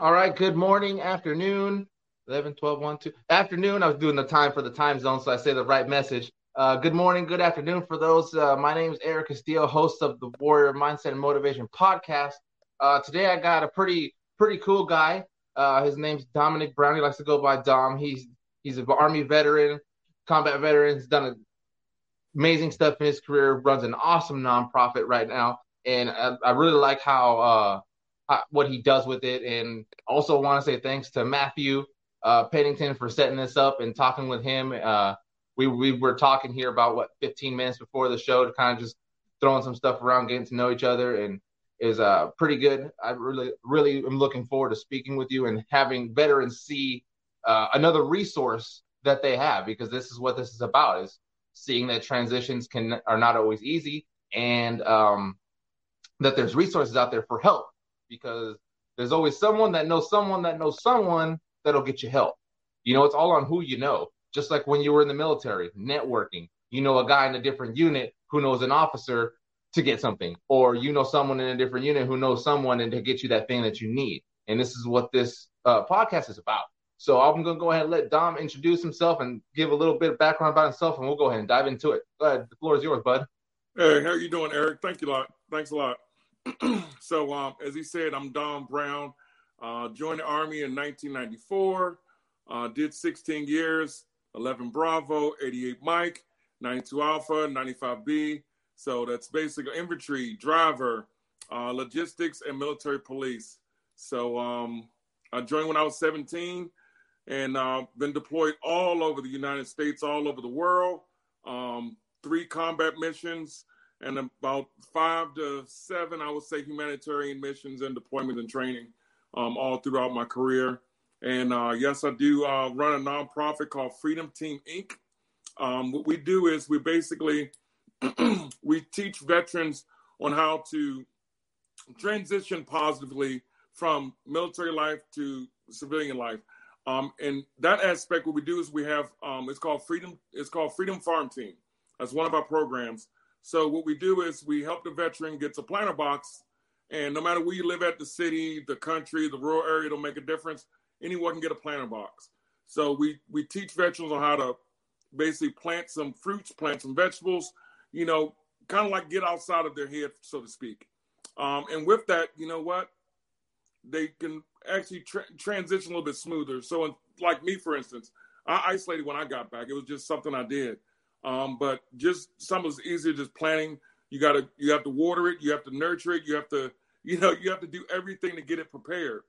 All right. Good morning, afternoon, 11, 12, 1, 2. Afternoon. I was doing the time for the time zone, so I say the right message. Uh, good morning, good afternoon for those. Uh, my name is Eric Castillo, host of the Warrior Mindset and Motivation podcast. Uh, today I got a pretty pretty cool guy. Uh, his name's Dominic Brown. He likes to go by Dom. He's he's an Army veteran, combat veteran. He's done amazing stuff in his career. Runs an awesome nonprofit right now, and I, I really like how uh, what he does with it. And also want to say thanks to Matthew uh, Pennington for setting this up and talking with him. Uh, we we were talking here about what 15 minutes before the show to kind of just throwing some stuff around, getting to know each other, and is uh pretty good. I really really am looking forward to speaking with you and having veterans see uh, another resource that they have because this is what this is about is seeing that transitions can are not always easy and um, that there's resources out there for help because there's always someone that knows someone that knows someone that'll get you help. You know, it's all on who you know. Just like when you were in the military, networking. You know a guy in a different unit who knows an officer to get something, or you know someone in a different unit who knows someone and to get you that thing that you need. And this is what this uh, podcast is about. So I'm going to go ahead and let Dom introduce himself and give a little bit of background about himself, and we'll go ahead and dive into it. Go ahead. The floor is yours, bud. Hey, how are you doing, Eric? Thank you a lot. Thanks a lot. so, um, as he said, I'm Dom Brown. Uh, joined the Army in 1994. Uh, did 16 years, 11 Bravo, 88 Mike, 92 Alpha, 95B. So that's basically infantry, driver, uh, logistics, and military police. So um, I joined when I was 17 and uh, been deployed all over the United States, all over the world. Um, three combat missions, and about five to seven, I would say, humanitarian missions and deployment and training um, all throughout my career. And uh, yes, I do uh, run a nonprofit called Freedom Team Inc. Um, what we do is we basically we teach veterans on how to transition positively from military life to civilian life. Um, and that aspect, what we do is we have um, it's called Freedom. It's called Freedom Farm Team. That's one of our programs. So what we do is we help the veteran get a planter box, and no matter where you live at the city, the country, the rural area, it'll make a difference. Anyone can get a planter box. So we we teach veterans on how to basically plant some fruits, plant some vegetables, you know, kind of like get outside of their head, so to speak. Um, and with that, you know what? They can actually tra- transition a little bit smoother. So, in, like me, for instance, I isolated when I got back. It was just something I did. Um, but just some is easier just planting. You gotta you have to water it, you have to nurture it, you have to, you know, you have to do everything to get it prepared.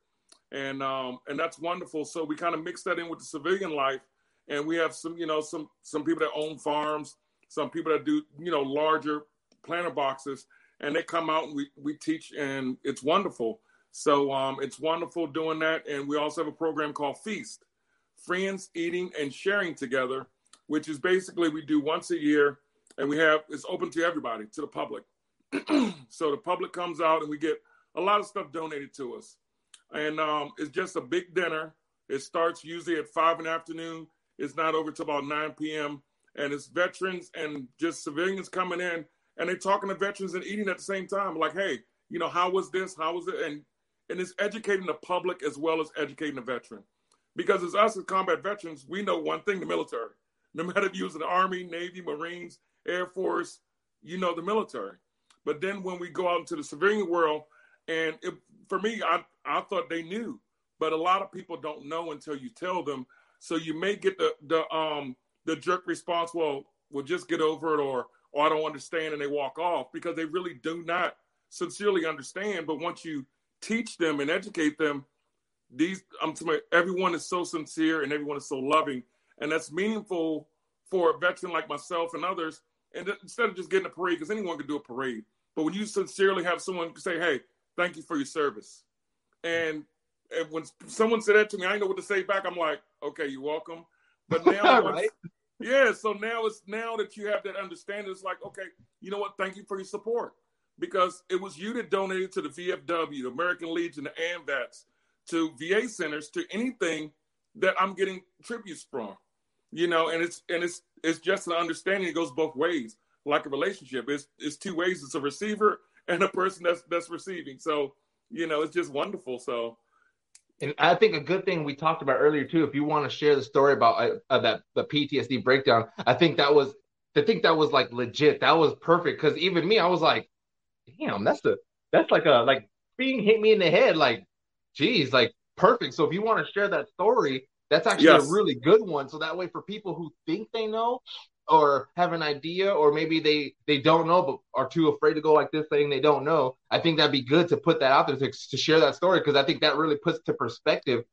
And um, and that's wonderful. So we kind of mix that in with the civilian life. And we have some, you know, some some people that own farms, some people that do, you know, larger planter boxes, and they come out and we, we teach and it's wonderful. So um, it's wonderful doing that. And we also have a program called Feast, Friends Eating and Sharing Together which is basically we do once a year and we have it's open to everybody, to the public. so the public comes out and we get a lot of stuff donated to us. And um, it's just a big dinner. It starts usually at five in the afternoon. It's not over till about 9 p.m. And it's veterans and just civilians coming in and they're talking to veterans and eating at the same time. Like, hey, you know, how was this? How was it? And and it's educating the public as well as educating the veteran. Because as us as combat veterans, we know one thing, the military no matter if you was in the Army, Navy, Marines, Air Force, you know, the military. But then when we go out into the civilian world, and it, for me, I, I thought they knew, but a lot of people don't know until you tell them. So you may get the the um the jerk response, well, we'll just get over it, or or I don't understand, and they walk off because they really do not sincerely understand. But once you teach them and educate them, these I'm telling you, everyone is so sincere and everyone is so loving and that's meaningful for a veteran like myself and others. And instead of just getting a parade, because anyone can do a parade, but when you sincerely have someone say, "Hey, thank you for your service," and, and when someone said that to me, I didn't know what to say back. I'm like, "Okay, you're welcome." But now, right? yeah. So now it's now that you have that understanding, it's like, okay, you know what? Thank you for your support because it was you that donated to the VFW, the American Legion, the AMVETS, to VA centers, to anything that I'm getting tributes from you know, and it's and it's it's just an understanding. It goes both ways, like a relationship. It's it's two ways. It's a receiver and a person that's that's receiving. So you know, it's just wonderful. So And I think a good thing we talked about earlier too, if you want to share the story about uh, that the PTSD breakdown, I think that was I think that was like legit. That was perfect because even me, I was like, damn, that's the that's like a like being hit me in the head, like, geez, like perfect. So if you want to share that story, that's actually yes. a really good one. So that way, for people who think they know or have an idea, or maybe they they don't know but are too afraid to go like this, thing they don't know, I think that'd be good to put that out there to, to share that story because I think that really puts to perspective,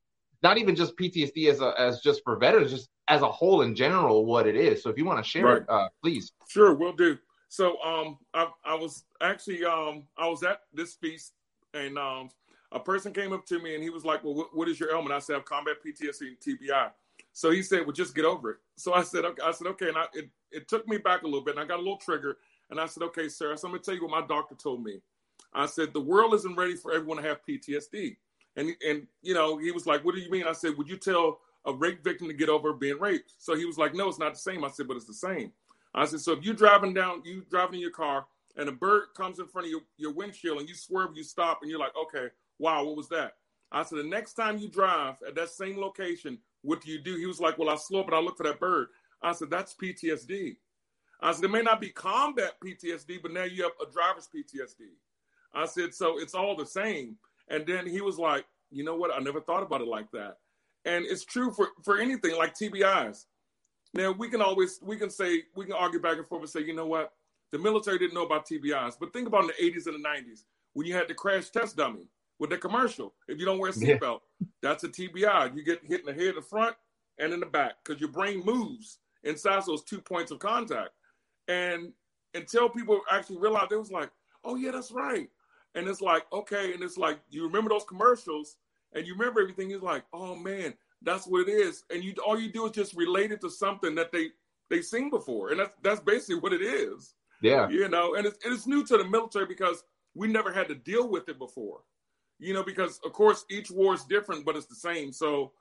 not even just PTSD as a, as just for veterans, just as a whole in general, what it is. So if you want to share right. it, uh, please. Sure, we'll do. So um, I, I was actually um, I was at this feast and um, a person came up to me and he was like, "Well, what, is your ailment?" I said, "I have combat PTSD and TBI." So he said, "Well, just get over it." So I said, "Okay." I said, "Okay." And I, it it took me back a little bit, and I got a little trigger. And I said, "Okay, sir." So I'm gonna tell you what my doctor told me. I said, "The world isn't ready for everyone to have PTSD." And and you know, he was like, "What do you mean?" I said, "Would you tell a rape victim to get over being raped?" So he was like, "No, it's not the same." I said, "But it's the same." I said, "So if you're driving down, you driving in your car, and a bird comes in front of your, your windshield, and you swerve, you stop, and you're like, okay, wow, what was that? I said, the next time you drive at that same location, what do you do? He was like, well, I slow up and I look for that bird. I said, that's PTSD. I said, it may not be combat PTSD, but now you have a driver's PTSD. I said, so it's all the same. And then he was like, you know what? I never thought about it like that. And it's true for, for anything like TBIs. Now we can always we can say we can argue back and forth and say, you know what? The military didn't know about TBIs, but think about in the 80s and the 90s when you had the crash test dummy with the commercial. If you don't wear a seatbelt, yeah. that's a TBI. You get hit in the head, the front, and in the back because your brain moves inside those two points of contact. And until people actually realized, it was like, oh yeah, that's right. And it's like, okay, and it's like you remember those commercials and you remember everything. It's like, oh man, that's what it is. And you all you do is just relate it to something that they they seen before, and that's that's basically what it is. Yeah, you know, and it's it's new to the military because we never had to deal with it before you know, because of course each war is different, but it's the same. So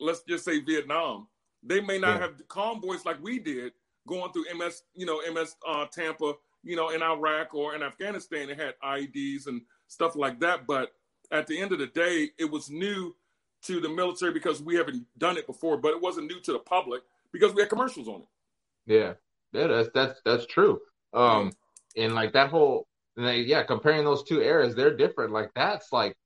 let's just say Vietnam, they may not yeah. have convoys like we did going through MS, you know, MS uh, Tampa, you know, in Iraq or in Afghanistan. They had IEDs and stuff like that. But at the end of the day, it was new to the military because we haven't done it before, but it wasn't new to the public because we had commercials on it. Yeah, yeah, that's that's that's true. Um, and like that whole and they, yeah, comparing those two eras, they're different. Like that's like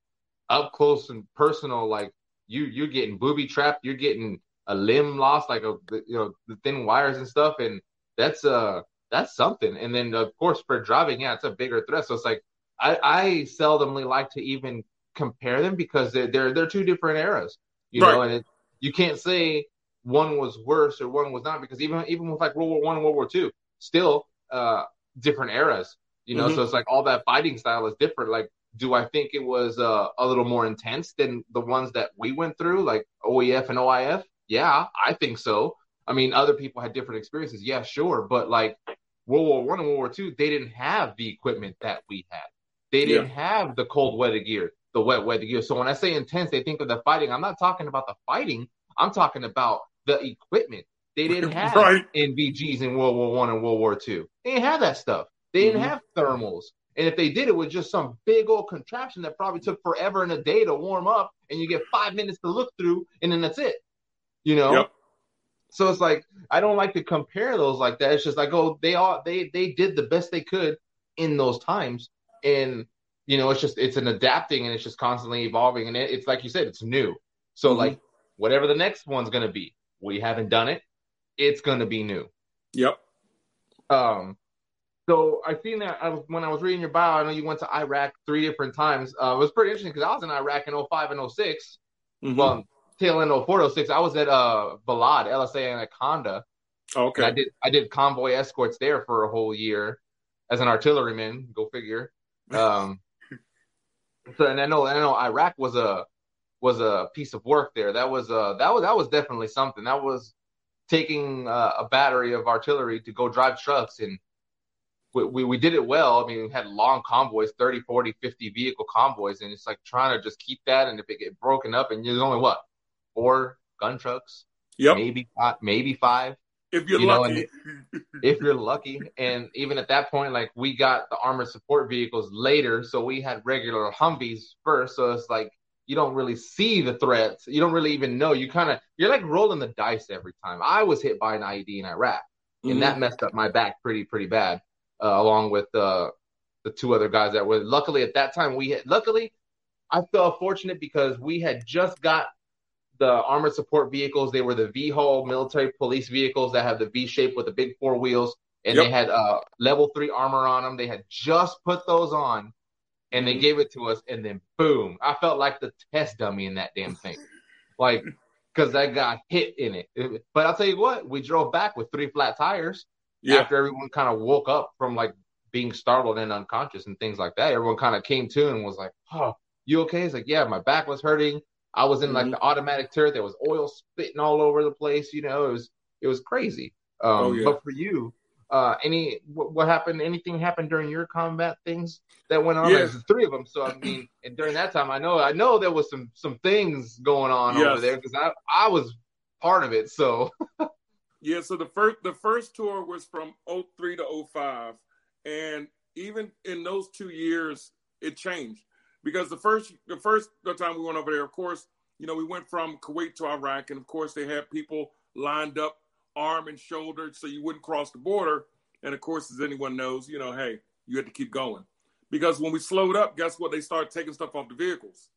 up close and personal. Like you, you're getting booby trapped. You're getting a limb lost, like a you know the thin wires and stuff, and that's uh that's something. And then of course for driving, yeah, it's a bigger threat. So it's like I, I seldomly like to even compare them because they're they're, they're two different eras, you right. know, and it, you can't say one was worse or one was not because even even with like World War One and World War Two, still uh different eras. You know, mm-hmm. so it's like all that fighting style is different. Like, do I think it was uh, a little more intense than the ones that we went through, like OEF and OIF? Yeah, I think so. I mean, other people had different experiences. Yeah, sure, but like World War One and World War Two, they didn't have the equipment that we had. They didn't yeah. have the cold weather gear, the wet weather gear. So when I say intense, they think of the fighting. I'm not talking about the fighting. I'm talking about the equipment. They didn't have right. NVGs in World War One and World War Two. They didn't have that stuff. They didn't mm-hmm. have thermals. And if they did, it was just some big old contraption that probably took forever in a day to warm up, and you get five minutes to look through, and then that's it. You know. Yep. So it's like I don't like to compare those like that. It's just like oh, they all they they did the best they could in those times, and you know it's just it's an adapting and it's just constantly evolving, and it, it's like you said, it's new. So mm-hmm. like whatever the next one's gonna be, we haven't done it. It's gonna be new. Yep. Um, so I seen that I was, when I was reading your bio. I know you went to Iraq three different times. Uh, it was pretty interesting because I was in Iraq in 05 and 6 mm-hmm. Well, tail end 04, 06. I was at uh, Balad, LSA Anaconda. Oh, okay. I did I did convoy escorts there for a whole year as an artilleryman. Go figure. Um, so and I know I know Iraq was a was a piece of work there. That was uh that was that was definitely something. That was taking uh, a battery of artillery to go drive trucks and we, we, we did it well. I mean, we had long convoys, 30, 40, 50 vehicle convoys, and it's like trying to just keep that. And if it get broken up, and there's only what four gun trucks, yep, maybe five, maybe five. If you're you lucky, know, if you're lucky, and even at that point, like we got the armored support vehicles later, so we had regular Humvees first. So it's like you don't really see the threats. You don't really even know. You kind of you're like rolling the dice every time. I was hit by an IED in Iraq, mm-hmm. and that messed up my back pretty pretty bad, along with uh, the two other guys that were. Luckily at that time we had. Luckily, I felt fortunate because we had just got the armored support vehicles. They were the V-hull military police vehicles that have the V shape with the big four wheels, and yep. they had uh, level three armor on them. They had just put those on and they mm-hmm. gave it to us, and then boom, I felt like the test dummy in that damn thing, like because I got hit in it. But I'll tell you what, we drove back with three flat tires yeah. after everyone kind of woke up from like being startled and unconscious and things like that. Everyone kind of came to and was like, "Oh, you okay?" It's like, "Yeah, my back was hurting. I was in mm-hmm. like the automatic turret. There was oil spitting all over the place. You know, it was it was crazy." Um, oh, yeah. But for you, uh, any what, what, happened? Anything happened during your combat things that went on? Yes. There's three of them. So I mean, and during that time, I know I know there was some some things going on yes. over there because I I was part of it. So yeah. So the first the first tour was from 03 to 05. and even in those two years, it changed because the first the first time we went over there, of course, you know, we went from Kuwait to Iraq, and of course, they had people lined up arm and shoulder so you wouldn't cross the border. And of course, as anyone knows, you know, hey, you had to keep going. Because when we slowed up, guess what? They started taking stuff off the vehicles.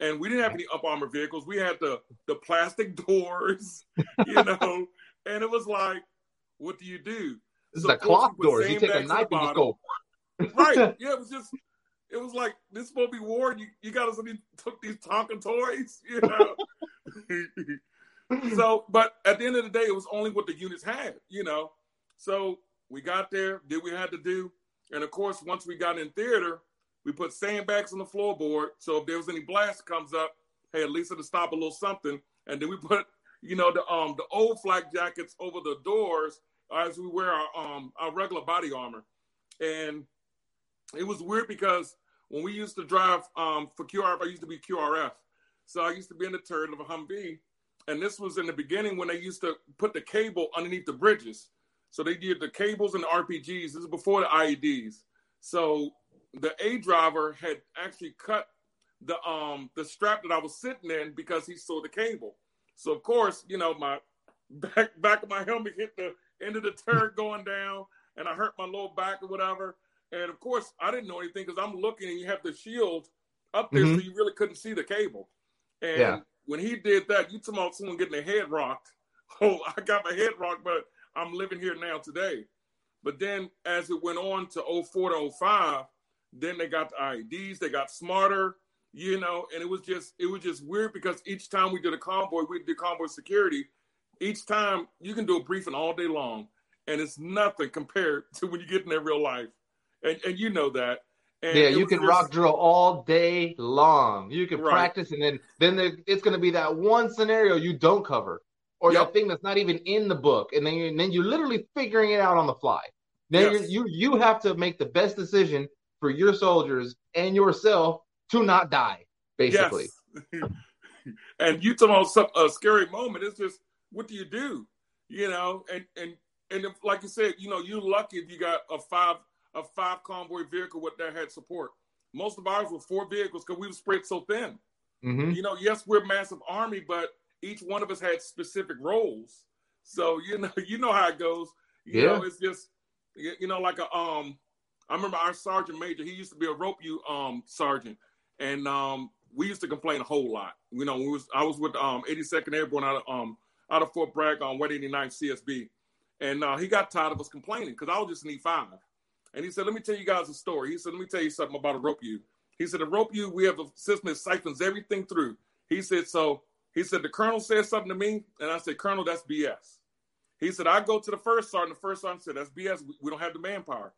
And we didn't have any up armor vehicles. We had the the plastic doors, you know, and it was like, what do you do? This so is a cloth doors. You take a knife and just go. right. Yeah, it was just it was like this is supposed to be war. You you got us took these Tonka toys, you know. so, but at the end of the day, it was only what the units had, you know. So we got there, did we had to do, and of course, once we got in theater, we put sandbags on the floorboard. So if there was any blast comes up, hey, at least it'll stop a little something. And then we put, you know, the um the old flak jackets over the doors as we wear our um our regular body armor. And it was weird because when we used to drive um for QRF, I used to be QRF. So I used to be in the turret of a Humvee and this was in the beginning when they used to put the cable underneath the bridges. So they did the cables and the RPGs. This is before the IEDs. So the A driver had actually cut the um the strap that I was sitting in because he saw the cable. So of course, you know, my back back of my helmet hit the end of the turret going down, and I hurt my lower back or whatever. And of course, I didn't know anything because I'm looking and you have the shield up there, mm-hmm. so you really couldn't see the cable. And yeah when he did that, you talking about someone getting their head rocked. Oh, I got my head rocked, but I'm living here now today. But then as it went on to 04 to 05, then they got the IEDs, they got smarter, you know, and it was just it was just weird because each time we did a convoy, we did convoy security. Each time you can do a briefing all day long, and it's nothing compared to when you get in their real life. And and you know that. And yeah, you can just, rock drill all day long. You can right. practice, and then then there, it's going to be that one scenario you don't cover, or yep. that thing that's not even in the book, and then you, and then you're literally figuring it out on the fly. Then yes. you you have to make the best decision for your soldiers and yourself to not die, basically. Yes. and you talk about some, a scary moment. It's just what do you do? You know, and and and if, like you said, you know, you're lucky if you got a five a five convoy vehicle with that had support. Most of ours were four vehicles because we were spread so thin. Mm-hmm. You know, yes, we're a massive army, but each one of us had specific roles. So you know, you know how it goes. You yeah. know, it's just you know, like a um. I remember our sergeant major. He used to be a rope you um sergeant, and um we used to complain a whole lot. You know, we was I was with um 82nd Airborne out of um out of Fort Bragg on 189 CSB, and uh, he got tired of us complaining because I was just an E5. And he said, Let me tell you guys a story. He said, Let me tell you something about a rope you. He said, A rope you, we have a system that siphons everything through. He said, So he said, The colonel said something to me. And I said, Colonel, that's BS. He said, I go to the first sergeant. The first sergeant said, That's BS. We don't have the manpower.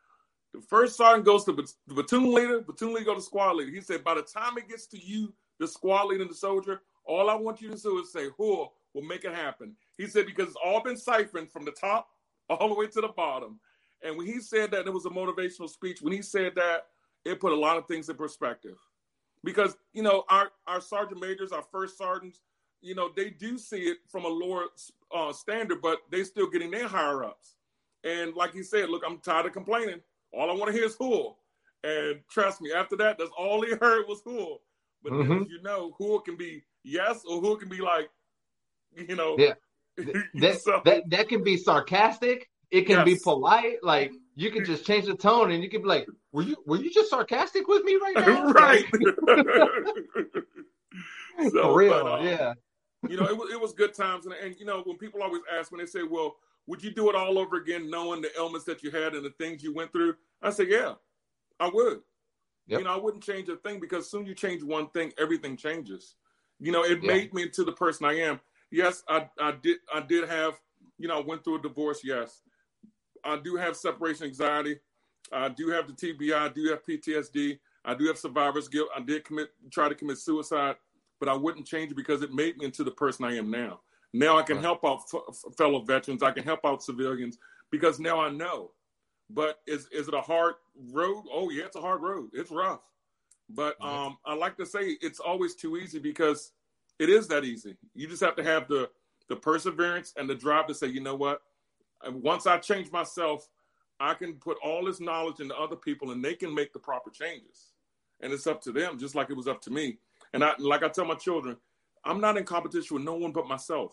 The first sergeant goes to the platoon leader, platoon leader go to squad leader. He said, By the time it gets to you, the squad leader and the soldier, all I want you to do is say, Who will make it happen. He said, Because it's all been siphoned from the top all the way to the bottom. And when he said that, it was a motivational speech. When he said that, it put a lot of things in perspective. Because, you know, our, our sergeant majors, our first sergeants, you know, they do see it from a lower uh, standard, but they're still getting their higher ups. And like he said, look, I'm tired of complaining. All I want to hear is who. And trust me, after that, that's all he heard was who. But mm-hmm. you know, who can be yes or who can be like, you know. Yeah. that, so, that that can be sarcastic. It can yes. be polite. Like you can just change the tone, and you can be like, "Were you were you just sarcastic with me right now?" right. so, For real, but, um, yeah. you know, it was it was good times, and, and you know, when people always ask, when they say, "Well, would you do it all over again, knowing the ailments that you had and the things you went through?" I said, "Yeah, I would." Yep. You know, I wouldn't change a thing because soon you change one thing, everything changes. You know, it yeah. made me into the person I am. Yes, I, I did I did have, you know, I went through a divorce, yes. I do have separation anxiety. I do have the TBI, I do have PTSD, I do have survivor's guilt. I did commit try to commit suicide, but I wouldn't change it because it made me into the person I am now. Now I can right. help out f- fellow veterans, I can help out civilians because now I know but is is it a hard road? Oh yeah, it's a hard road. It's rough. But um, I like to say it's always too easy because it is that easy. You just have to have the the perseverance and the drive to say, you know what? Once I change myself, I can put all this knowledge into other people, and they can make the proper changes. And it's up to them, just like it was up to me. And I, like I tell my children, I'm not in competition with no one but myself,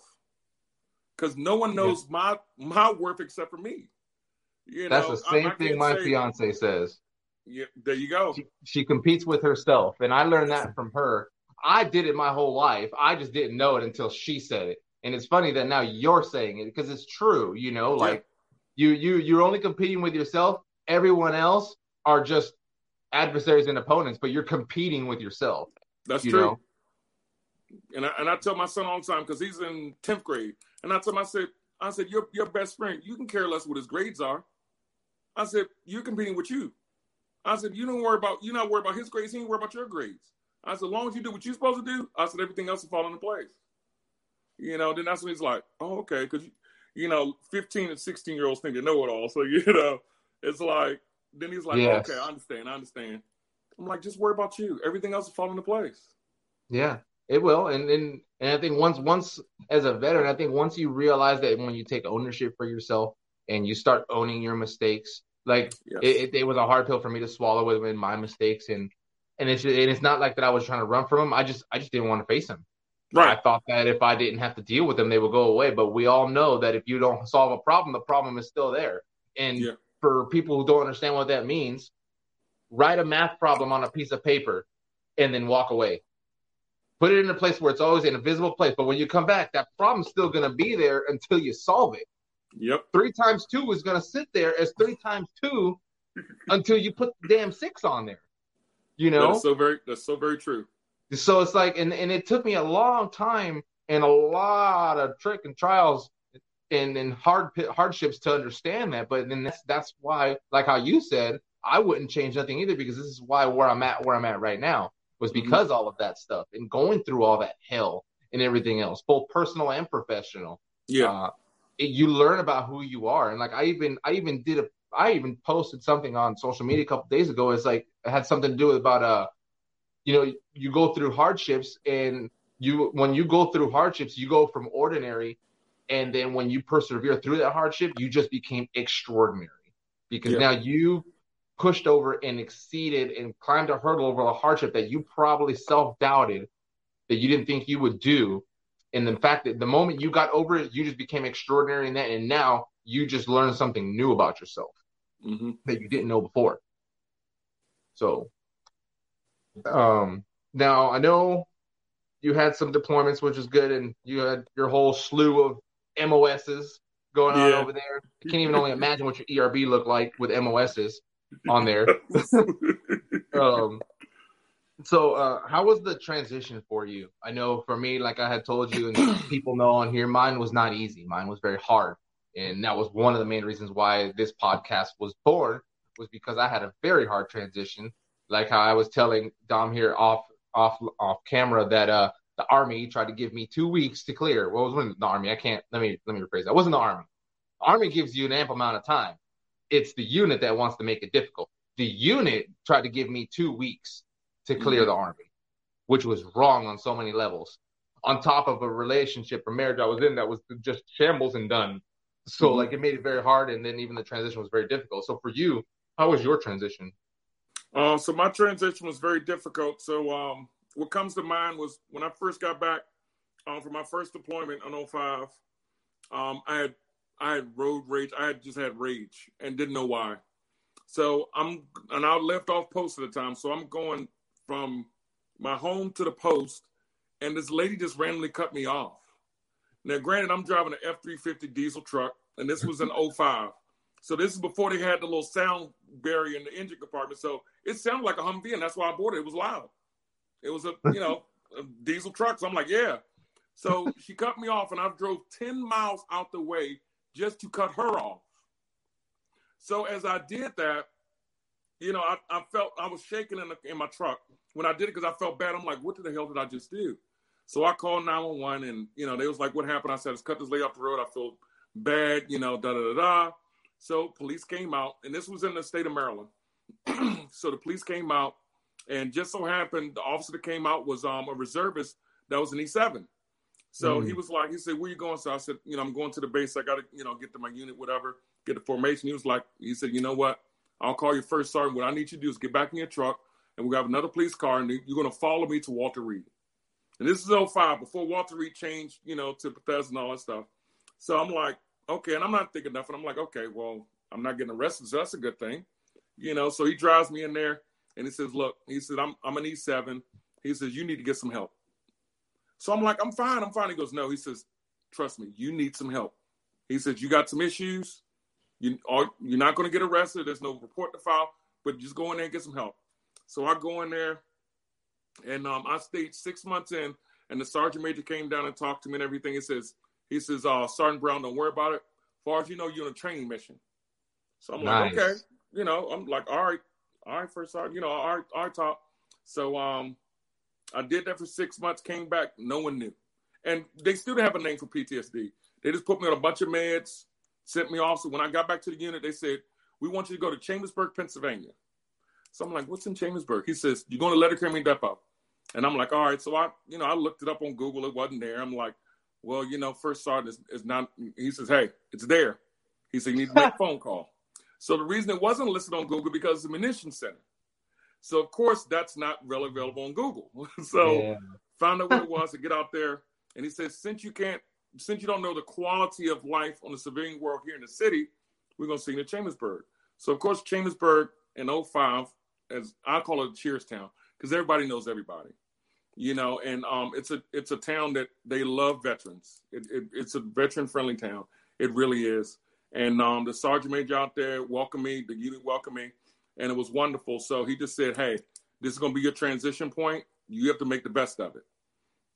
because no one knows yeah. my my worth except for me. You That's the same I, I thing my say, fiance says. Yeah, there you go. She, she, competes with herself, and I learned that from her. I did it my whole life. I just didn't know it until she said it. And it's funny that now you're saying it because it's true. You know, like yeah. you you you're only competing with yourself. Everyone else are just adversaries and opponents, but you're competing with yourself. That's you true. Know? And I, and I tell my son all the time because he's in tenth grade, and I tell him I said I said your your best friend you can care less what his grades are. I said, you're competing with you. I said, you don't worry about, you're not worried about his grades, he ain't worry about your grades. I said, as long as you do what you're supposed to do, I said, everything else will fall into place. You know, then that's when he's like, oh, okay. Because, you know, 15 and 16 year olds think they know it all. So, you know, it's like, then he's like, yes. okay, I understand. I understand. I'm like, just worry about you. Everything else will fall into place. Yeah, it will. And and, and I think once, once as a veteran, I think once you realize that when you take ownership for yourself and you start owning your mistakes like yes. it, it, it, was a hard pill for me to swallow with my mistakes, and and it's and it's not like that I was trying to run from them. I just I just didn't want to face them. Right. I thought that if I didn't have to deal with them, they would go away. But we all know that if you don't solve a problem, the problem is still there. And yeah. for people who don't understand what that means, write a math problem on a piece of paper and then walk away. Put it in a place where it's always in a visible place. But when you come back, that problem's still going to be there until you solve it. Yep. Three times two is going to sit there as three times two until you put the damn six on there. You know, that's so very that's so very true. So it's like, and and it took me a long time and a lot of trick and trials and and hard hardships to understand that. But then that's that's why, like how you said, I wouldn't change nothing either because this is why where I'm at where I'm at right now was mm-hmm. because all of that stuff and going through all that hell and everything else, both personal and professional. Yeah. Uh, it, you learn about who you are. And like I even I even did a I even posted something on social media a couple days ago. It's like it had something to do with about uh you know you go through hardships and you when you go through hardships you go from ordinary and then when you persevere through that hardship you just became extraordinary because yeah. now you pushed over and exceeded and climbed a hurdle over a hardship that you probably self-doubted that you didn't think you would do and the fact that the moment you got over it, you just became extraordinary in that, and now you just learned something new about yourself mm-hmm. that you didn't know before. So, um, now I know you had some deployments, which is good, and you had your whole slew of MOSs going on yeah. over there. I can't even only imagine what your ERB looked like with MOSs on there. um, so, uh, how was the transition for you? I know for me, like I had told you, and people know on here, mine was not easy. Mine was very hard, and that was one of the main reasons why this podcast was born. Was because I had a very hard transition. Like how I was telling Dom here off off off camera that uh the army tried to give me two weeks to clear. Well, was was the army. I can't. Let me let me rephrase that. It wasn't the army. The army gives you an ample amount of time. It's the unit that wants to make it difficult. The unit tried to give me two weeks to clear mm-hmm. the army, which was wrong on so many levels. On top of a relationship or marriage I was in that was just shambles and done. So mm-hmm. like it made it very hard, and then even the transition was very difficult. So for you, how was your transition? Uh, so my transition was very difficult. So um, what comes to mind was when I first got back um, from my first deployment on 05, um, I had I had road rage. I had just had rage and didn't know why. So I'm and I left off post at the time. So I'm going from my home to the post, and this lady just randomly cut me off. Now, granted, I'm driving an F350 diesel truck, and this was an 05. So this is before they had the little sound barrier in the engine compartment. So it sounded like a Humvee, and that's why I bought it. It was loud. It was a you know a diesel truck. So I'm like, yeah. So she cut me off, and I drove 10 miles out the way just to cut her off. So as I did that, you know, I, I felt I was shaking in, the, in my truck when I did it because I felt bad. I'm like, what the hell did I just do? So I called 911 and, you know, they was like, what happened? I said, let's cut this lady off the road. I feel bad, you know, da da da da. So police came out, and this was in the state of Maryland. so the police came out, and just so happened the officer that came out was um, a reservist that was an E7. So mm. he was like, he said, "Where you going?" So I said, "You know, I'm going to the base. I got to, you know, get to my unit, whatever, get the formation." He was like, he said, "You know what? I'll call you first sergeant. What I need you to do is get back in your truck, and we have another police car, and you're going to follow me to Walter Reed." And this is 05, before Walter Reed changed, you know, to Bethesda and all that stuff. So I'm like, okay, and I'm not thinking nothing. I'm like, okay, well, I'm not getting arrested, so that's a good thing, you know. So he drives me in there, and he says, "Look," he said, "I'm I'm an E7." He says, "You need to get some help." So I'm like, I'm fine, I'm fine. He goes, no. He says, trust me, you need some help. He says, you got some issues. You are you're not going to get arrested. There's no report to file, but just go in there and get some help. So I go in there, and um, I stayed six months in, and the sergeant major came down and talked to me and everything. He says, he says, uh, Sergeant Brown, don't worry about it. As far as you know, you're on a training mission. So I'm nice. like, okay, you know, I'm like, all right, all right, first sergeant, you know, all right, all right, talk. So um, I did that for six months, came back, no one knew. And they still didn't have a name for PTSD. They just put me on a bunch of meds, sent me off. So when I got back to the unit, they said, We want you to go to Chambersburg, Pennsylvania. So I'm like, What's in Chambersburg? He says, You're going to Letterkenny Depot. And I'm like, All right. So I, you know, I looked it up on Google. It wasn't there. I'm like, Well, you know, first sergeant is, is not, he says, Hey, it's there. He said, You need to make a phone call. So the reason it wasn't listed on Google because it's a munitions center. So of course that's not really available on Google. so yeah. found out what it was to get out there. And he says, since you can't, since you don't know the quality of life on the civilian world here in the city, we're gonna see you in Chambersburg. So of course Chambersburg in 05, as I call it Cheers Town, because everybody knows everybody. You know, and um, it's a it's a town that they love veterans. It, it, it's a veteran friendly town. It really is. And um, the sergeant major out there welcomed me. The unit welcomed me and it was wonderful. So he just said, "Hey, this is going to be your transition point. You have to make the best of it."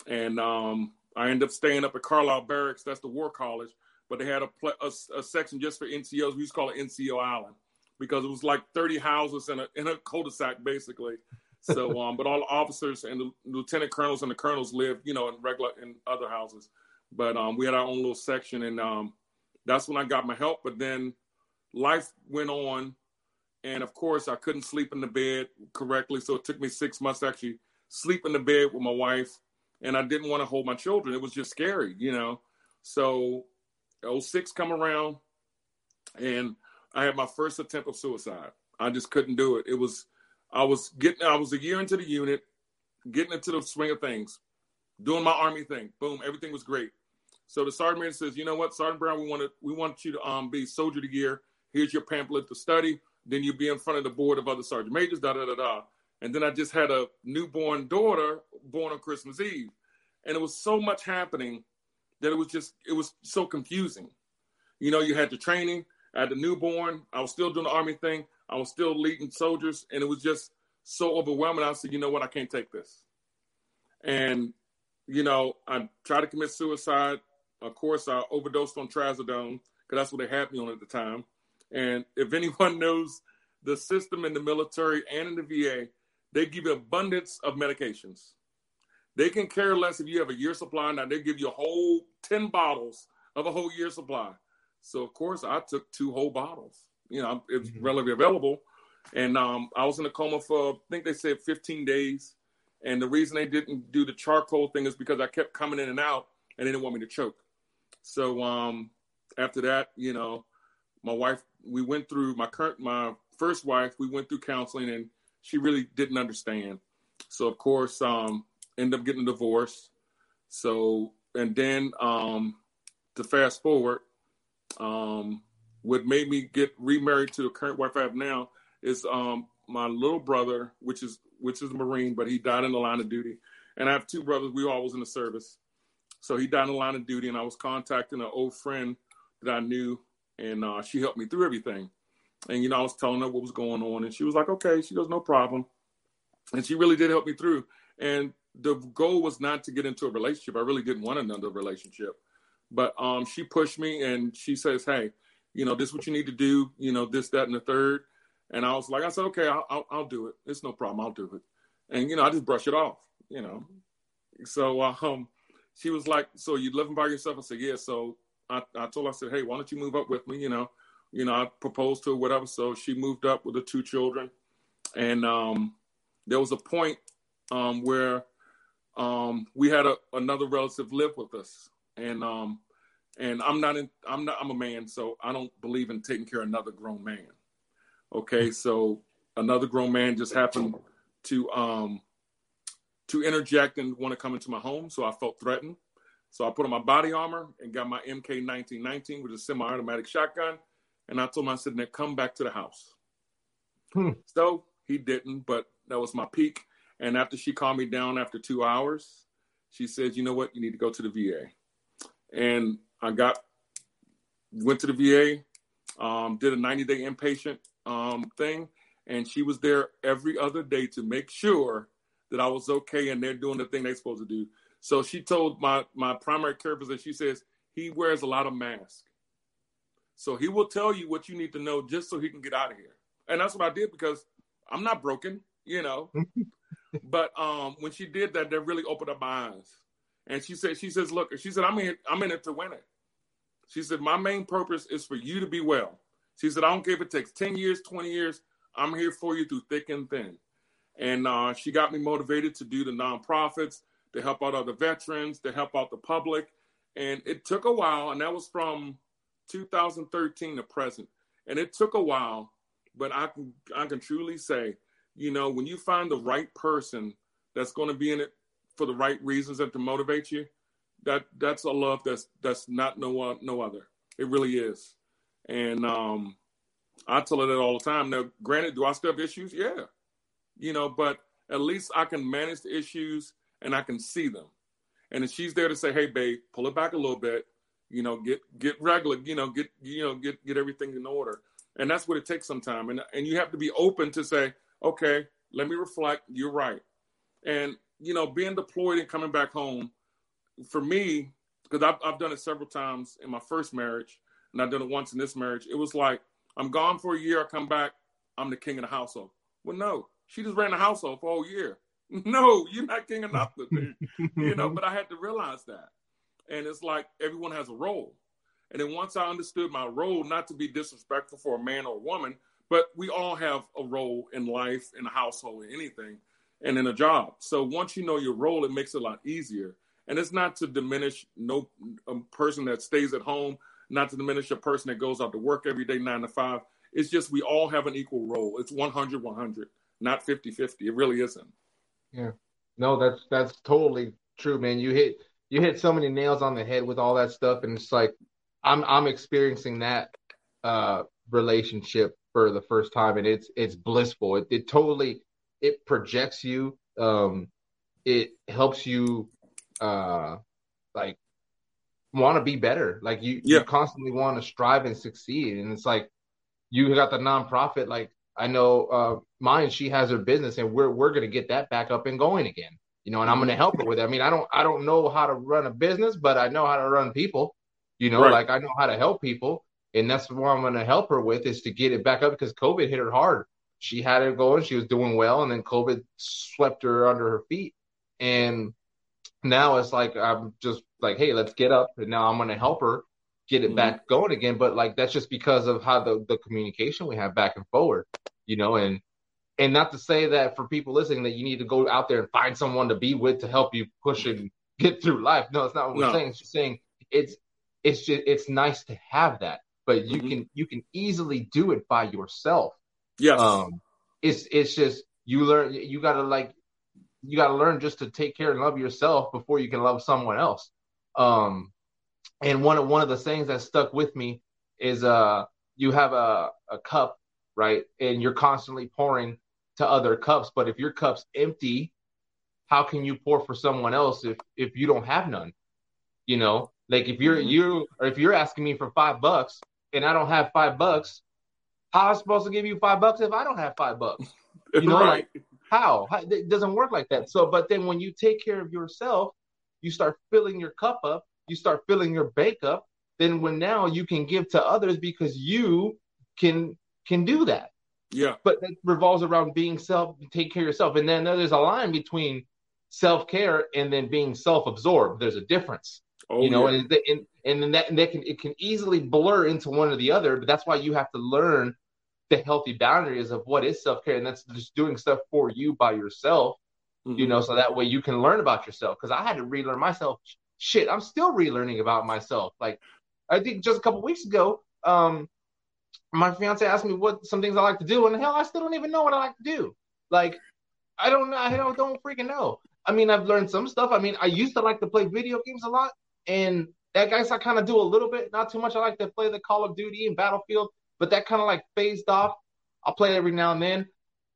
And um, I ended up staying up at Carlisle Barracks. That's the War College, but they had a, a, a section just for NCOs. We used to call it NCO Island because it was like 30 houses in a in a cul-de-sac basically. So, um, but all the officers and the lieutenant colonels and the colonels lived, you know, in regular in other houses. But um, we had our own little section, and um, that's when I got my help. But then life went on, and of course, I couldn't sleep in the bed correctly. So it took me six months to actually sleep in the bed with my wife. And I didn't want to hold my children. It was just scary, you know. So 06 come around and I had my first attempt of suicide. I just couldn't do it. It was I was getting I was a year into the unit, getting into the swing of things, doing my army thing. Boom, everything was great. So the sergeant major says, you know what, Sergeant Brown, we want to we want you to um be soldier of the year. Here's your pamphlet to study. Then you'd be in front of the board of other sergeant majors, da da da da. And then I just had a newborn daughter born on Christmas Eve. And it was so much happening that it was just, it was so confusing. You know, you had the training, I had the newborn, I was still doing the army thing, I was still leading soldiers, and it was just so overwhelming. I said, you know what, I can't take this. And, you know, I tried to commit suicide. Of course, I overdosed on trazodone because that's what they had me on at the time. And if anyone knows the system in the military and in the VA, they give you abundance of medications. They can care less if you have a year supply. Now they give you a whole 10 bottles of a whole year supply. So of course I took two whole bottles. You know, it's mm-hmm. readily available. And um, I was in a coma for I think they said 15 days. And the reason they didn't do the charcoal thing is because I kept coming in and out and they didn't want me to choke. So um, after that, you know, my wife we went through my current my first wife we went through counseling and she really didn't understand so of course um, ended up getting a divorce. So, and then um, to fast forward, um, what made me get remarried to the current wife I have now is um, my little brother, which is which is a Marine, but he died in the line of duty. And I have two brothers. We all was in the service. So he died in the line of duty, and I was contacting an old friend that I knew, and uh, she helped me through everything. And you know, I was telling her what was going on, and she was like, "Okay." She goes, "No problem," and she really did help me through. And the goal was not to get into a relationship. I really didn't want another relationship, but um, she pushed me, and she says, "Hey, you know, this is what you need to do. You know, this, that, and the third. And I was like, I said, okay, I'll, I'll, I'll do it. It's no problem. I'll do it. And you know, I just brush it off. You know, so um, she was like, "So you living by yourself?" I said, "Yeah." So I, I told her, I said, "Hey, why don't you move up with me?" You know, you know, I proposed to her, whatever. So she moved up with the two children, and um, there was a point um, where um, we had a, another relative live with us, and um, and I'm not in, I'm not, I'm a man, so I don't believe in taking care of another grown man. Okay, so another grown man just happened to um to interject and want to come into my home, so I felt threatened. So I put on my body armor and got my MK 1919, which is a semi-automatic shotgun, and I told him I said, "Now come back to the house." Hmm. So he didn't, but that was my peak. And after she calmed me down after two hours, she said, "You know what? You need to go to the VA." And I got went to the VA, um, did a 90 day inpatient um, thing, and she was there every other day to make sure that I was okay and they're doing the thing they're supposed to do. So she told my my primary care physician, she says he wears a lot of masks. So he will tell you what you need to know just so he can get out of here. And that's what I did because I'm not broken, you know. but um, when she did that, that really opened up my eyes. And she said, she says, look, she said, I'm in, I'm in it to win it. She said, my main purpose is for you to be well. She said, I don't care if it takes 10 years, 20 years. I'm here for you through thick and thin. And uh, she got me motivated to do the nonprofits, to help out other veterans, to help out the public. And it took a while, and that was from 2013 to present. And it took a while, but I can I can truly say, you know, when you find the right person that's going to be in it for the right reasons and to motivate you, that that's a love that's that's not no no other. It really is. And um, I tell her that all the time. Now, granted, do I still have issues? Yeah, you know, but at least I can manage the issues and I can see them. And if she's there to say, "Hey, babe, pull it back a little bit," you know, get get regular, you know, get you know, get get everything in order. And that's what it takes some And and you have to be open to say, "Okay, let me reflect. You're right." And you know, being deployed and coming back home, for me, because I've I've done it several times in my first marriage, and I've done it once in this marriage. It was like I'm gone for a year. I come back. I'm the king of the household. Well, no, she just ran the household for a whole year. No, you're not king of nothing, you know. But I had to realize that, and it's like everyone has a role. And then once I understood my role, not to be disrespectful for a man or a woman, but we all have a role in life, in a household, in anything, and in a job. So once you know your role, it makes it a lot easier. And it's not to diminish no a person that stays at home not to diminish a person that goes out to work every day, nine to five. It's just we all have an equal role. It's 100 100, not 50 50. It really isn't. Yeah. No, that's that's totally true, man. You hit you hit so many nails on the head with all that stuff, and it's like I'm I'm experiencing that uh relationship for the first time, and it's it's blissful. It, it totally it projects you. Um, it helps you uh like want to be better. Like you, yeah. you constantly want to strive and succeed. And it's like you got the nonprofit. Like I know uh, mine, she has her business, and we're we're gonna get that back up and going again. You know, and I'm gonna help her with it. I mean, I don't I don't know how to run a business, but I know how to run people. You know, right. like I know how to help people, and that's what I'm gonna help her with is to get it back up because COVID hit her hard. She had it going, she was doing well, and then COVID swept her under her feet. And now it's like I'm just like, hey, let's get up, and now I'm going to help her get it mm-hmm. back going again. But like that's just because of how the the communication we have back and forward, you know, and and not to say that for people listening that you need to go out there and find someone to be with to help you push and get through life. No, it's not what no. we're saying. It's just saying it's it's just it's nice to have that, but you mm-hmm. can you can easily do it by yourself. Yes. Um, it's it's just you learn you got to like you got to learn just to take care and love yourself before you can love someone else. Um, and one of one of the things that stuck with me is uh you have a, a cup right and you're constantly pouring to other cups but if your cup's empty how can you pour for someone else if if you don't have none you know like if you're mm-hmm. you or if you're asking me for five bucks and i don't have five bucks how am i supposed to give you five bucks if i don't have five bucks you know right. like how? how it doesn't work like that so but then when you take care of yourself you start filling your cup up you start filling your bank up, then when now you can give to others because you can can do that. Yeah. But that revolves around being self, take care of yourself. And then there's a line between self care and then being self absorbed. There's a difference. Oh, you know, yeah. and, and and then that and that can it can easily blur into one or the other. But that's why you have to learn the healthy boundaries of what is self care, and that's just doing stuff for you by yourself. Mm-hmm. You know, so that way you can learn about yourself. Because I had to relearn myself shit, I'm still relearning about myself. Like, I think just a couple weeks ago, um, my fiance asked me what some things I like to do, and hell, I still don't even know what I like to do. Like, I don't know, I don't, don't freaking know. I mean, I've learned some stuff. I mean, I used to like to play video games a lot, and that guys I kind of do a little bit, not too much. I like to play the Call of Duty and Battlefield, but that kind of like phased off. I'll play it every now and then.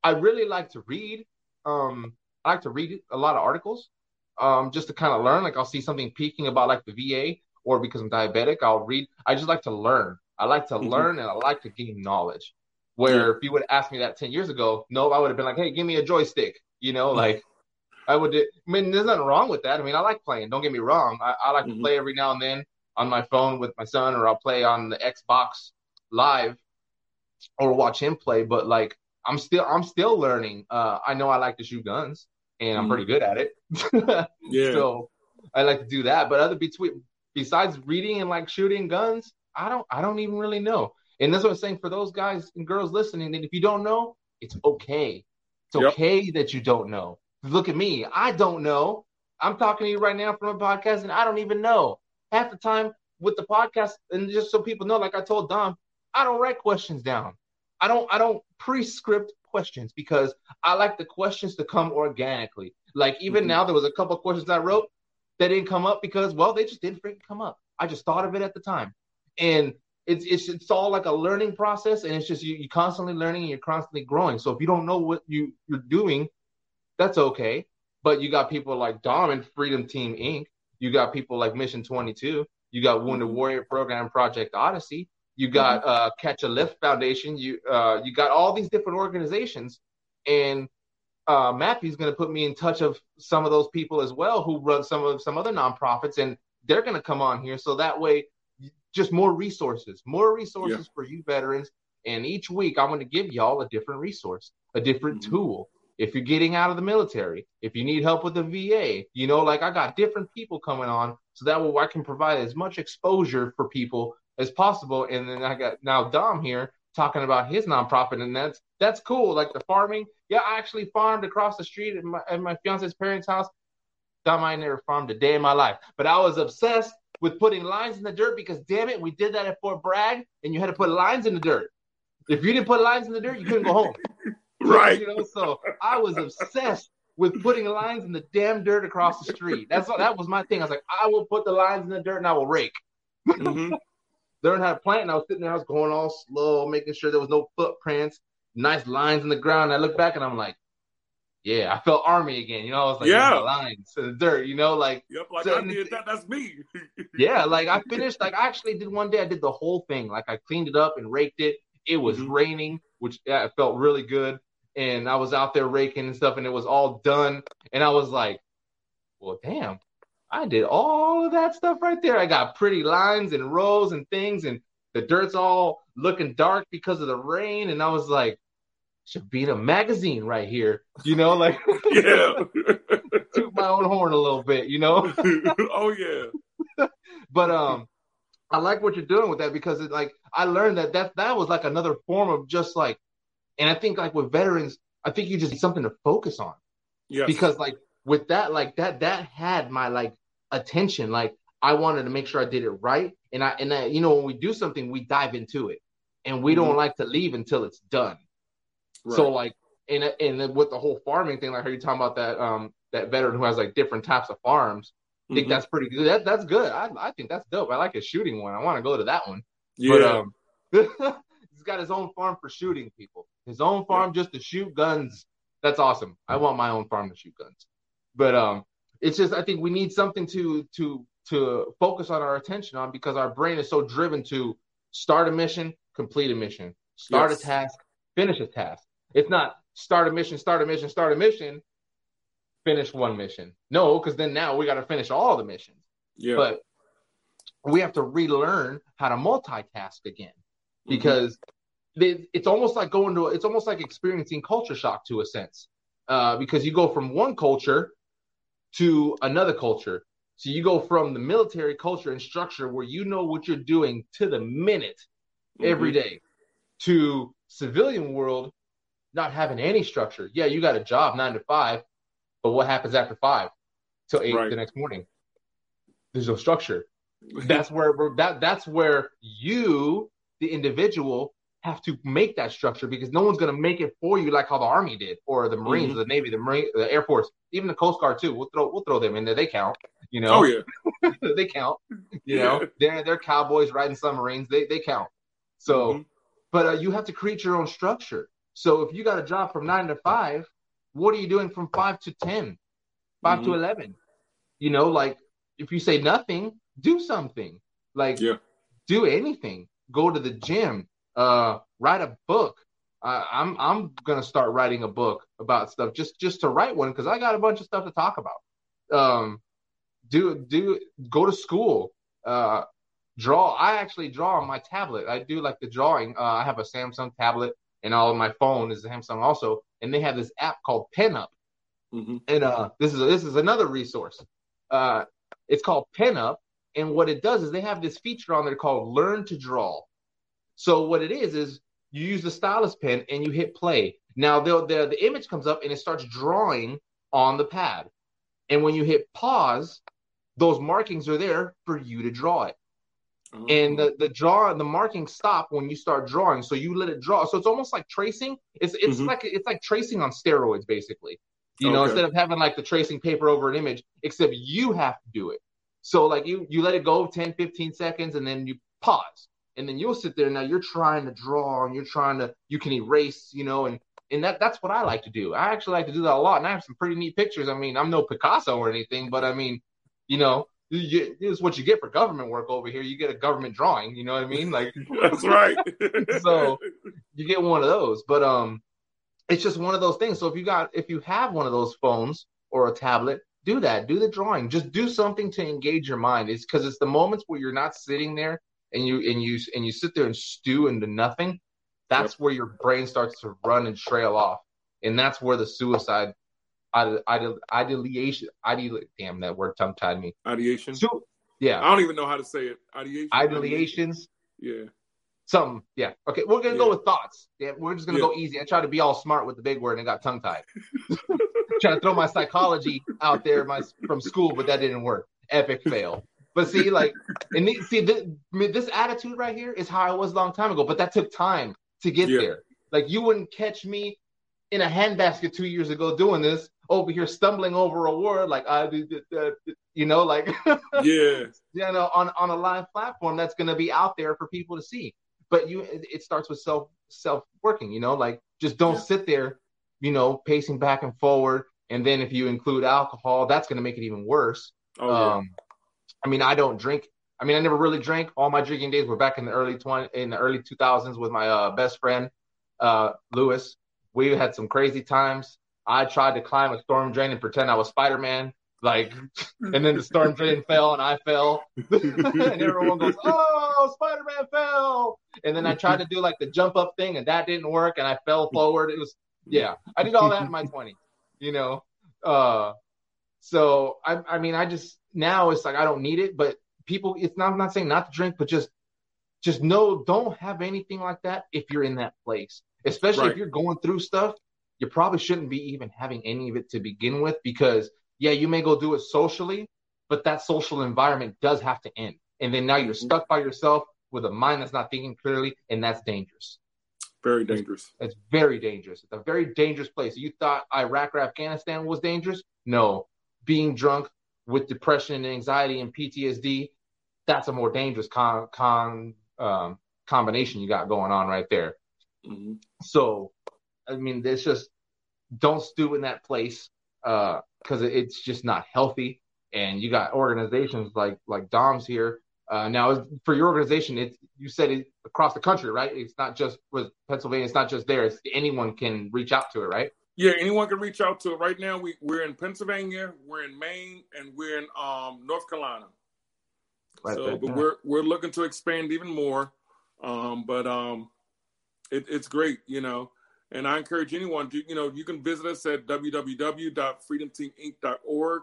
I really like to read. Um, I like to read a lot of articles um, just to kind of learn. Like I'll see something peaking about like the VA, or because I'm diabetic, I'll read. I just like to learn. I like to mm-hmm. learn and I like to gain knowledge. Where yeah. if you would asked me that ten years ago, no, I would have been like, hey, give me a joystick. You know, like I would. I mean, there's nothing wrong with that. I mean, I like playing. Don't get me wrong. I, I like mm-hmm. to play every now and then on my phone with my son, or I'll play on the Xbox Live, or watch him play. But like, I'm still I'm still learning. Uh, I know I like to shoot guns and I'm pretty mm. good at it. yeah. So I like to do that. But other between besides reading and like shooting guns, I don't I don't even really know. And that's what I'm saying for those guys and girls listening. That if you don't know, it's okay. It's okay yep. that you don't know. Look at me. I don't know. I'm talking to you right now from a podcast and I don't even know. Half the time with the podcast, and just so people know, like I told Dom, I don't write questions down. I don't I don't pre-script questions because I like the questions to come organically. Like even mm-hmm. now, there was a couple questions I wrote that didn't come up because well, they just didn't freaking come up. I just thought of it at the time, and it's it's it's all like a learning process, and it's just you you constantly learning and you're constantly growing. So if you don't know what you you're doing, that's okay. But you got people like Dom and Freedom Team Inc. You got people like Mission 22. You got Wounded mm-hmm. Warrior Program Project Odyssey. You got mm-hmm. uh, Catch a Lift Foundation. You uh, you got all these different organizations, and uh, Matthew's going to put me in touch of some of those people as well who run some of some other nonprofits, and they're going to come on here. So that way, just more resources, more resources yeah. for you veterans. And each week, I'm going to give y'all a different resource, a different mm-hmm. tool. If you're getting out of the military, if you need help with the VA, you know, like I got different people coming on, so that way I can provide as much exposure for people as possible. And then I got now Dom here talking about his nonprofit, and that's that's cool. Like the farming, yeah, I actually farmed across the street at my, at my fiance's parents' house. Dom, I never farmed a day in my life, but I was obsessed with putting lines in the dirt because damn it, we did that at Fort Bragg, and you had to put lines in the dirt. If you didn't put lines in the dirt, you couldn't go home. right. You know, so I was obsessed with putting lines in the damn dirt across the street. That's that was my thing. I was like, I will put the lines in the dirt and I will rake. Mm-hmm learned how to plant. And I was sitting there, I was going all slow, making sure there was no footprints, nice lines in the ground. I look back and I'm like, yeah, I felt army again. You know, I was like, yeah, lines in the dirt. You know, like, yep, like so, I did that. That's me. yeah, like I finished. Like I actually did one day. I did the whole thing. Like I cleaned it up and raked it. It was mm-hmm. raining, which yeah, it felt really good. And I was out there raking and stuff, and it was all done. And I was like, well, damn, I did all of that stuff right there. I got pretty lines and rows and things, and the dirt's all looking dark because of the rain. And I was like, should be in a magazine right here, you know, like yeah, toot my own horn a little bit, you know. oh yeah. but um, I like what you're doing with that because it like I learned that that that was like another form of just like, and I think like with veterans, I think you just need something to focus on. Yeah. Because like with that, like that, that had my like attention. Like I wanted to make sure I did it right. And I, and I, you know, when we do something, we dive into it and we mm-hmm. don't like to leave until it's done. Right. So like, and, and with the whole farming thing, like how you talking about that, um, that veteran who has like different types of farms. I think mm-hmm. that's pretty good. That, that's good. I, I think that's dope. I like his shooting one. I want to go to that one. Yeah. But, um, he's got his own farm for shooting people. His own farm yeah. just to shoot guns. That's awesome. I want my own farm to shoot guns. But um, it's just I think we need something to to to focus on our attention on because our brain is so driven to start a mission, complete a mission, start yes. a task, finish a task. It's not start a mission, start a mission, start a mission, finish one mission. No, because then now we got to finish all the missions. Yeah. But we have to relearn how to multitask again mm-hmm. because mm-hmm. it's almost like going to it's almost like experiencing culture shock to a sense uh, because you go from one culture to another culture so you go from the military culture and structure where you know what you're doing to the minute mm-hmm. every day to civilian world not having any structure. Yeah, you got a job nine to five, but what happens after five till eight right. the next morning? There's no structure. that's where that that's where you, the individual, have to make that structure because no one's going to make it for you like how the army did or the marines mm-hmm. or the navy the marine the air force even the coast guard too. We'll throw we'll throw them in there. They count you know? Oh yeah. They count you yeah. know they're they're cowboys riding submarines. They they count. So mm-hmm. but uh, you have to create your own structure. So if you got a job from 9 to 5 what are you doing from 5 to 10 5 mm-hmm. to 11 you know like if you say nothing do something. Like yeah. do anything. Go to the gym uh, write a book. Uh, I'm I'm gonna start writing a book about stuff just just to write one because I got a bunch of stuff to talk about. Um, do do go to school. Uh, draw. I actually draw on my tablet. I do like the drawing. Uh, I have a Samsung tablet, and all of my phone is a Samsung also, and they have this app called PenUp. Mm-hmm. And uh, this is this is another resource. Uh, it's called PenUp, and what it does is they have this feature on there called Learn to Draw. So what it is is you use the stylus pen and you hit play. Now the, the the image comes up and it starts drawing on the pad. And when you hit pause, those markings are there for you to draw it. Oh. And the, the draw the markings stop when you start drawing. So you let it draw. So it's almost like tracing. It's it's mm-hmm. like it's like tracing on steroids, basically. You know, okay. instead of having like the tracing paper over an image, except you have to do it. So like you you let it go 10, 15 seconds and then you pause and then you'll sit there now you're trying to draw and you're trying to you can erase you know and and that that's what I like to do. I actually like to do that a lot, and I have some pretty neat pictures. I mean, I'm no Picasso or anything, but I mean, you know, you, this is what you get for government work over here. You get a government drawing. You know what I mean? Like that's right. so you get one of those, but um, it's just one of those things. So if you got if you have one of those phones or a tablet, do that. Do the drawing. Just do something to engage your mind. It's because it's the moments where you're not sitting there and you and you and you sit there and stew into nothing, that's yep. where your brain starts to run and trail off, and that's where the suicide, ideation, ideation, ideal, damn that word tongue tied me. Ideation. So, yeah, I don't even know how to say it. Ideation. Ideations. Yeah. Something. Yeah. Okay, we're gonna yeah. go with thoughts. Yeah, we're just gonna yeah. go easy. I try to be all smart with the big word and got tongue tied. Trying to throw my psychology out there, my from school, but that didn't work. Epic fail. But see, like, and see, this, this attitude right here is how I was a long time ago. But that took time to get yeah. there. Like, you wouldn't catch me in a handbasket two years ago doing this over here stumbling over a word like I, uh, you know, like yeah, you know, on on a live platform that's going to be out there for people to see. But you, it starts with self self working. You know, like just don't yeah. sit there, you know, pacing back and forward. And then if you include alcohol, that's going to make it even worse. Oh, yeah. Um, I mean, I don't drink. I mean, I never really drank. All my drinking days were back in the early twenty in the early two thousands with my uh, best friend, uh, Lewis. We had some crazy times. I tried to climb a storm drain and pretend I was Spider Man. Like, and then the storm drain fell and I fell, and everyone goes, "Oh, Spider Man fell!" And then I tried to do like the jump up thing, and that didn't work, and I fell forward. It was, yeah, I did all that in my twenties, you know. Uh, so I, I mean, I just now it's like I don't need it, but people, it's not I'm not saying not to drink, but just just know don't have anything like that if you're in that place. Especially right. if you're going through stuff, you probably shouldn't be even having any of it to begin with because yeah, you may go do it socially, but that social environment does have to end. And then now you're mm-hmm. stuck by yourself with a mind that's not thinking clearly, and that's dangerous. Very dangerous. It's, it's very dangerous. It's a very dangerous place. You thought Iraq or Afghanistan was dangerous? no, being drunk with depression and anxiety and PTSD, that's a more dangerous con, con um, combination you got going on right there. Mm-hmm. So, I mean, it's just don't stew in that place because uh, it's just not healthy. And you got organizations like like Dom's here. Uh, now, for your organization, it's you said it across the country, right? It's not just with Pennsylvania. It's not just there. It's anyone can reach out to it, right? Yeah, anyone can reach out to it. Right now, we we're in Pennsylvania, we're in Maine, and we're in um, North Carolina. Right so, but we're we're looking to expand even more. Um, but um, it, it's great, you know. And I encourage anyone to, you know, you can visit us at www.freedomteaminc.org.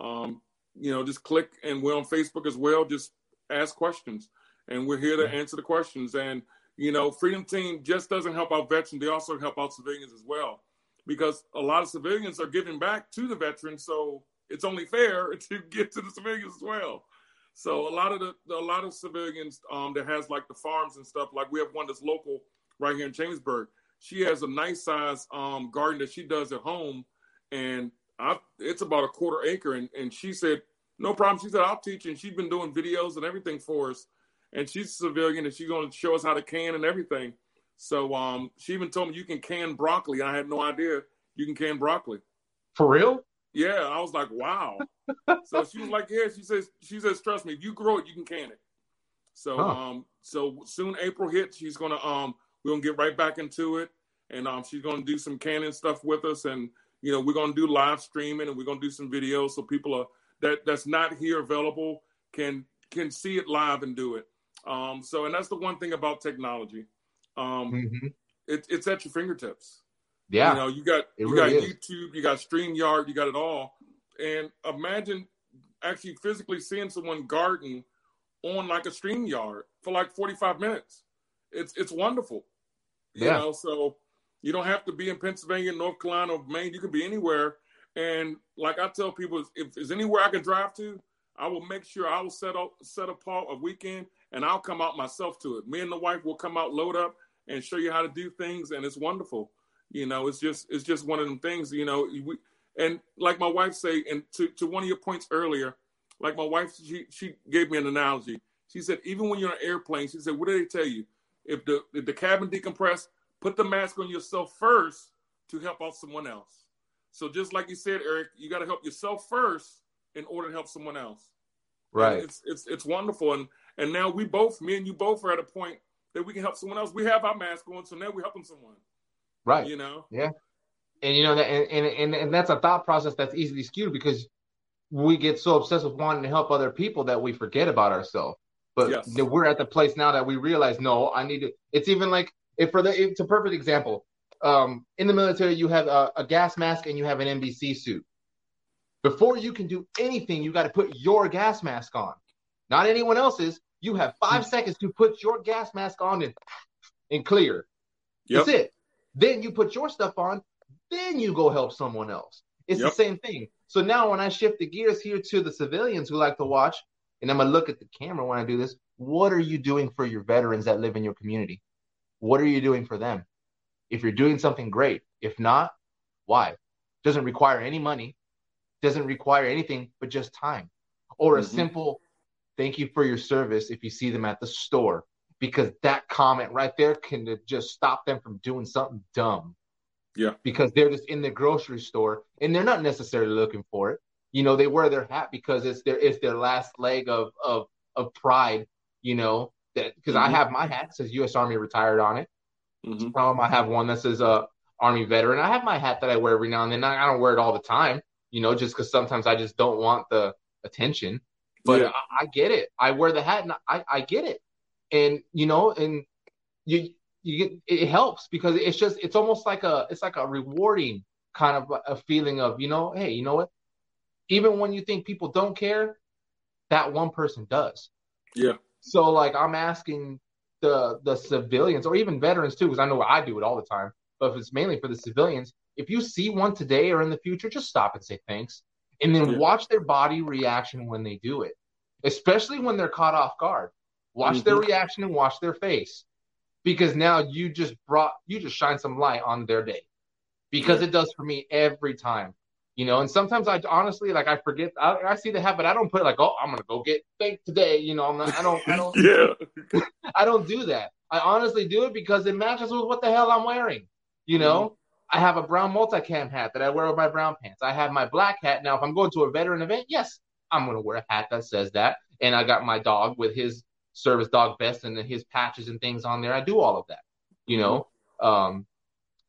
Um, you know, just click, and we're on Facebook as well. Just ask questions, and we're here to answer the questions. And you know, Freedom Team just doesn't help out veterans; they also help out civilians as well, because a lot of civilians are giving back to the veterans. So it's only fair to get to the civilians as well. So a lot of the a lot of civilians um, that has like the farms and stuff, like we have one that's local right here in Chambersburg. She has a nice size um, garden that she does at home, and I, it's about a quarter acre. And, and she said, no problem. She said, I'll teach. And she's been doing videos and everything for us. And she's a civilian, and she's going to show us how to can and everything. So um, she even told me you can can broccoli. I had no idea you can can broccoli. For real? Yeah, I was like, wow. so she was like, yeah. She says, she says, trust me, if you grow it, you can can it. So huh. um, so soon April hits, she's gonna um, we're gonna get right back into it, and um, she's gonna do some canning stuff with us, and you know, we're gonna do live streaming, and we're gonna do some videos so people are that that's not here available can can see it live and do it. Um, so, and that's the one thing about technology. Um, mm-hmm. it, it's at your fingertips. Yeah. You know, you got you really got is. YouTube, you got StreamYard, you got it all. And imagine actually physically seeing someone garden on like a StreamYard for like 45 minutes. It's it's wonderful. You yeah. know, so you don't have to be in Pennsylvania, North Carolina, or Maine. You can be anywhere. And like I tell people, if there's anywhere I can drive to, I will make sure I will set up set apart a weekend and I'll come out myself to it. Me and the wife will come out, load up, and show you how to do things, and it's wonderful. You know, it's just it's just one of them things. You know, we, and like my wife say, and to to one of your points earlier, like my wife, she she gave me an analogy. She said, even when you're on an airplane, she said, what do they tell you? If the if the cabin decompress, put the mask on yourself first to help out someone else. So just like you said, Eric, you got to help yourself first in order to help someone else. Right. And it's it's it's wonderful, and and now we both, me and you both, are at a point that we can help someone else. We have our mask on, so now we're helping someone. Right. You know. Yeah. And you know that, and, and and that's a thought process that's easily skewed because we get so obsessed with wanting to help other people that we forget about ourselves. But yes. we're at the place now that we realize, no, I need to. It's even like if for the it's a perfect example. Um, in the military, you have a, a gas mask and you have an NBC suit. Before you can do anything, you got to put your gas mask on, not anyone else's. You have 5 mm-hmm. seconds to put your gas mask on and, and clear. Yep. That's it. Then you put your stuff on. Then you go help someone else. It's yep. the same thing. So now when I shift the gears here to the civilians who like to watch, and I'm gonna look at the camera when I do this. What are you doing for your veterans that live in your community? What are you doing for them? If you're doing something great, if not, why? Doesn't require any money, doesn't require anything but just time, or a mm-hmm. simple thank you for your service if you see them at the store, because that comment right there can just stop them from doing something dumb. Yeah. Because they're just in the grocery store and they're not necessarily looking for it you know they wear their hat because it's their it's their last leg of of of pride you know that because mm-hmm. i have my hat says u.s army retired on it mm-hmm. um i have one that says uh army veteran i have my hat that i wear every now and then i, I don't wear it all the time you know just because sometimes i just don't want the attention but yeah. I, I, get it i wear the hat and i i get it and you know and you you get it helps because it's just it's almost like a it's like a rewarding kind of a feeling of you know hey you know what even when you think people don't care, that one person does. Yeah. So like I'm asking the the civilians or even veterans too, because I know I do it all the time. But if it's mainly for the civilians, if you see one today or in the future, just stop and say thanks, and then yeah. watch their body reaction when they do it, especially when they're caught off guard. Watch mm-hmm. their reaction and watch their face, because now you just brought you just shine some light on their day, because yeah. it does for me every time. you know. And sometimes I honestly like I forget. I, I see the habit. I don't put like, oh, I'm gonna go get thanked today. You know, I'm not. I don't. I don't. yeah. I don't do that. I honestly do it because it matches with what the hell I'm wearing. You know, mm-hmm. I have a brown multicam hat that I wear with my brown pants. I have my black hat. Now, if I'm going to a veteran event, yes, I'm gonna wear a hat that says that. And I got my dog with his service dog vest and his patches and things on there. I do all of that. You know, um,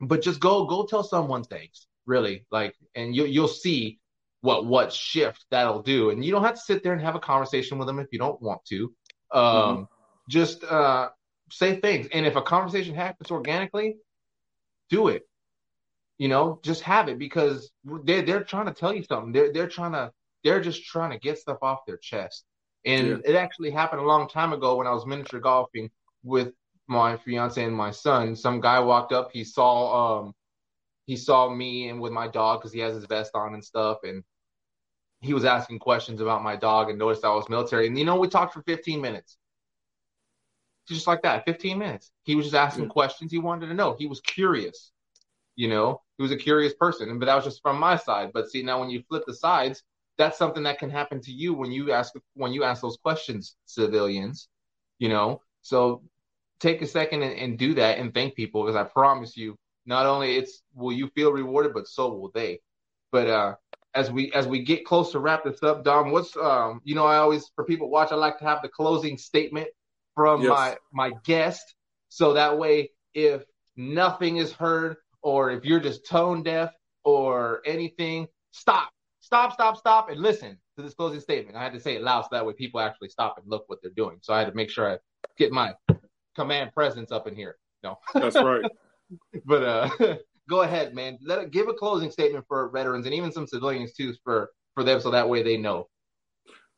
but just go go tell someone thanks really like and you, you'll see what what shift that'll do and you don't have to sit there and have a conversation with them if you don't want to um, mm-hmm. just uh, say things and if a conversation happens organically do it you know just have it because they're, they're trying to tell you something they're, they're trying to they're just trying to get stuff off their chest and yeah. it actually happened a long time ago when i was miniature golfing with my fiance and my son some guy walked up he saw um he saw me and with my dog because he has his vest on and stuff, and he was asking questions about my dog and noticed I was military. And you know, we talked for 15 minutes, just like that, 15 minutes. He was just asking yeah. questions. He wanted to know. He was curious. You know, he was a curious person, but that was just from my side. But see, now when you flip the sides, that's something that can happen to you when you ask when you ask those questions, civilians. You know, so take a second and, and do that and thank people because I promise you, not only it's will you feel rewarded, but so will they. But uh, as we as we get close to wrap this up, Dom, what's um, you know, I always for people watch, I like to have the closing statement from yes. my my guest, so that way if nothing is heard or if you're just tone deaf or anything, stop, stop, stop, stop, and listen to this closing statement. I had to say it loud so that way people actually stop and look what they're doing. So I had to make sure I get my command presence up in here. No, that's right. but uh, go ahead, man. Let it, give a closing statement for veterans and even some civilians too, for for them, so that way they know.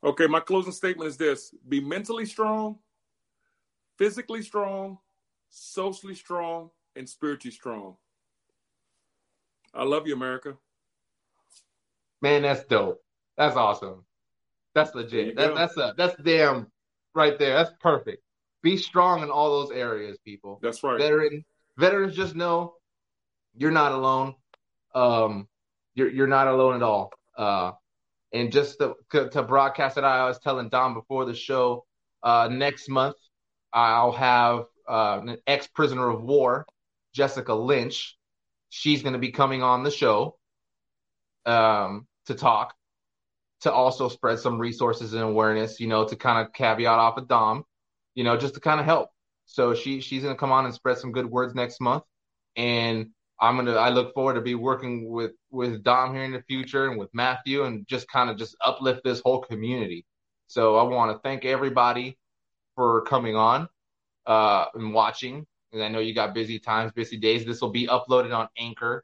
Okay, my closing statement is this: be mentally strong, physically strong, socially strong, and spiritually strong. I love you, America. Man, that's dope. That's awesome. That's legit. That, that's a that's damn right there. That's perfect. Be strong in all those areas, people. That's right. Veteran veterans just know you're not alone. Um, you're you're not alone at all. Uh, and just to, to broadcast it, I was telling Dom before the show. Uh, next month, I'll have uh, an ex prisoner of war, Jessica Lynch. She's going to be coming on the show um, to talk, to also spread some resources and awareness. You know, to kind of caveat off of Dom, you know, just to kind of help. So she she's gonna come on and spread some good words next month, and I'm gonna I look forward to be working with with Dom here in the future and with Matthew and just kind of just uplift this whole community. So I want to thank everybody for coming on uh, and watching. And I know you got busy times, busy days. This will be uploaded on Anchor,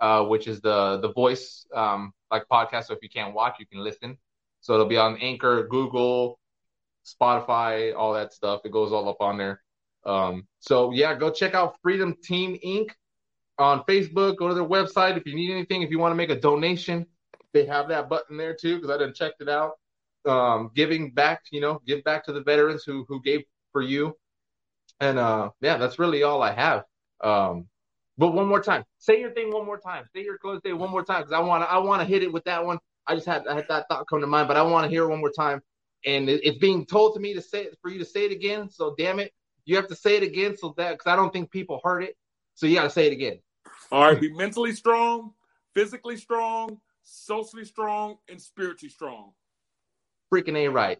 uh, which is the the voice um, like podcast. So if you can't watch, you can listen. So it'll be on Anchor, Google, Spotify, all that stuff. It goes all up on there. Um, so yeah, go check out Freedom Team Inc. on Facebook. Go to their website if you need anything. If you want to make a donation, they have that button there too because I didn't check it out. Um, giving back, you know, give back to the veterans who who gave for you. And uh, yeah, that's really all I have. Um, but one more time, say your thing one more time. Say your close day one more time because I want to I want to hit it with that one. I just had I had that thought come to mind, but I want to hear it one more time. And it, it's being told to me to say it for you to say it again. So damn it, you have to say it again so that because I don't think people heard it. So you got to say it again. All right, be mentally strong, physically strong, socially strong, and spiritually strong. Freaking a right.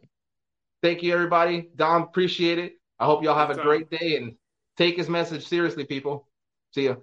Thank you, everybody. Dom, appreciate it. I hope y'all have a great day and take his message seriously, people. See ya.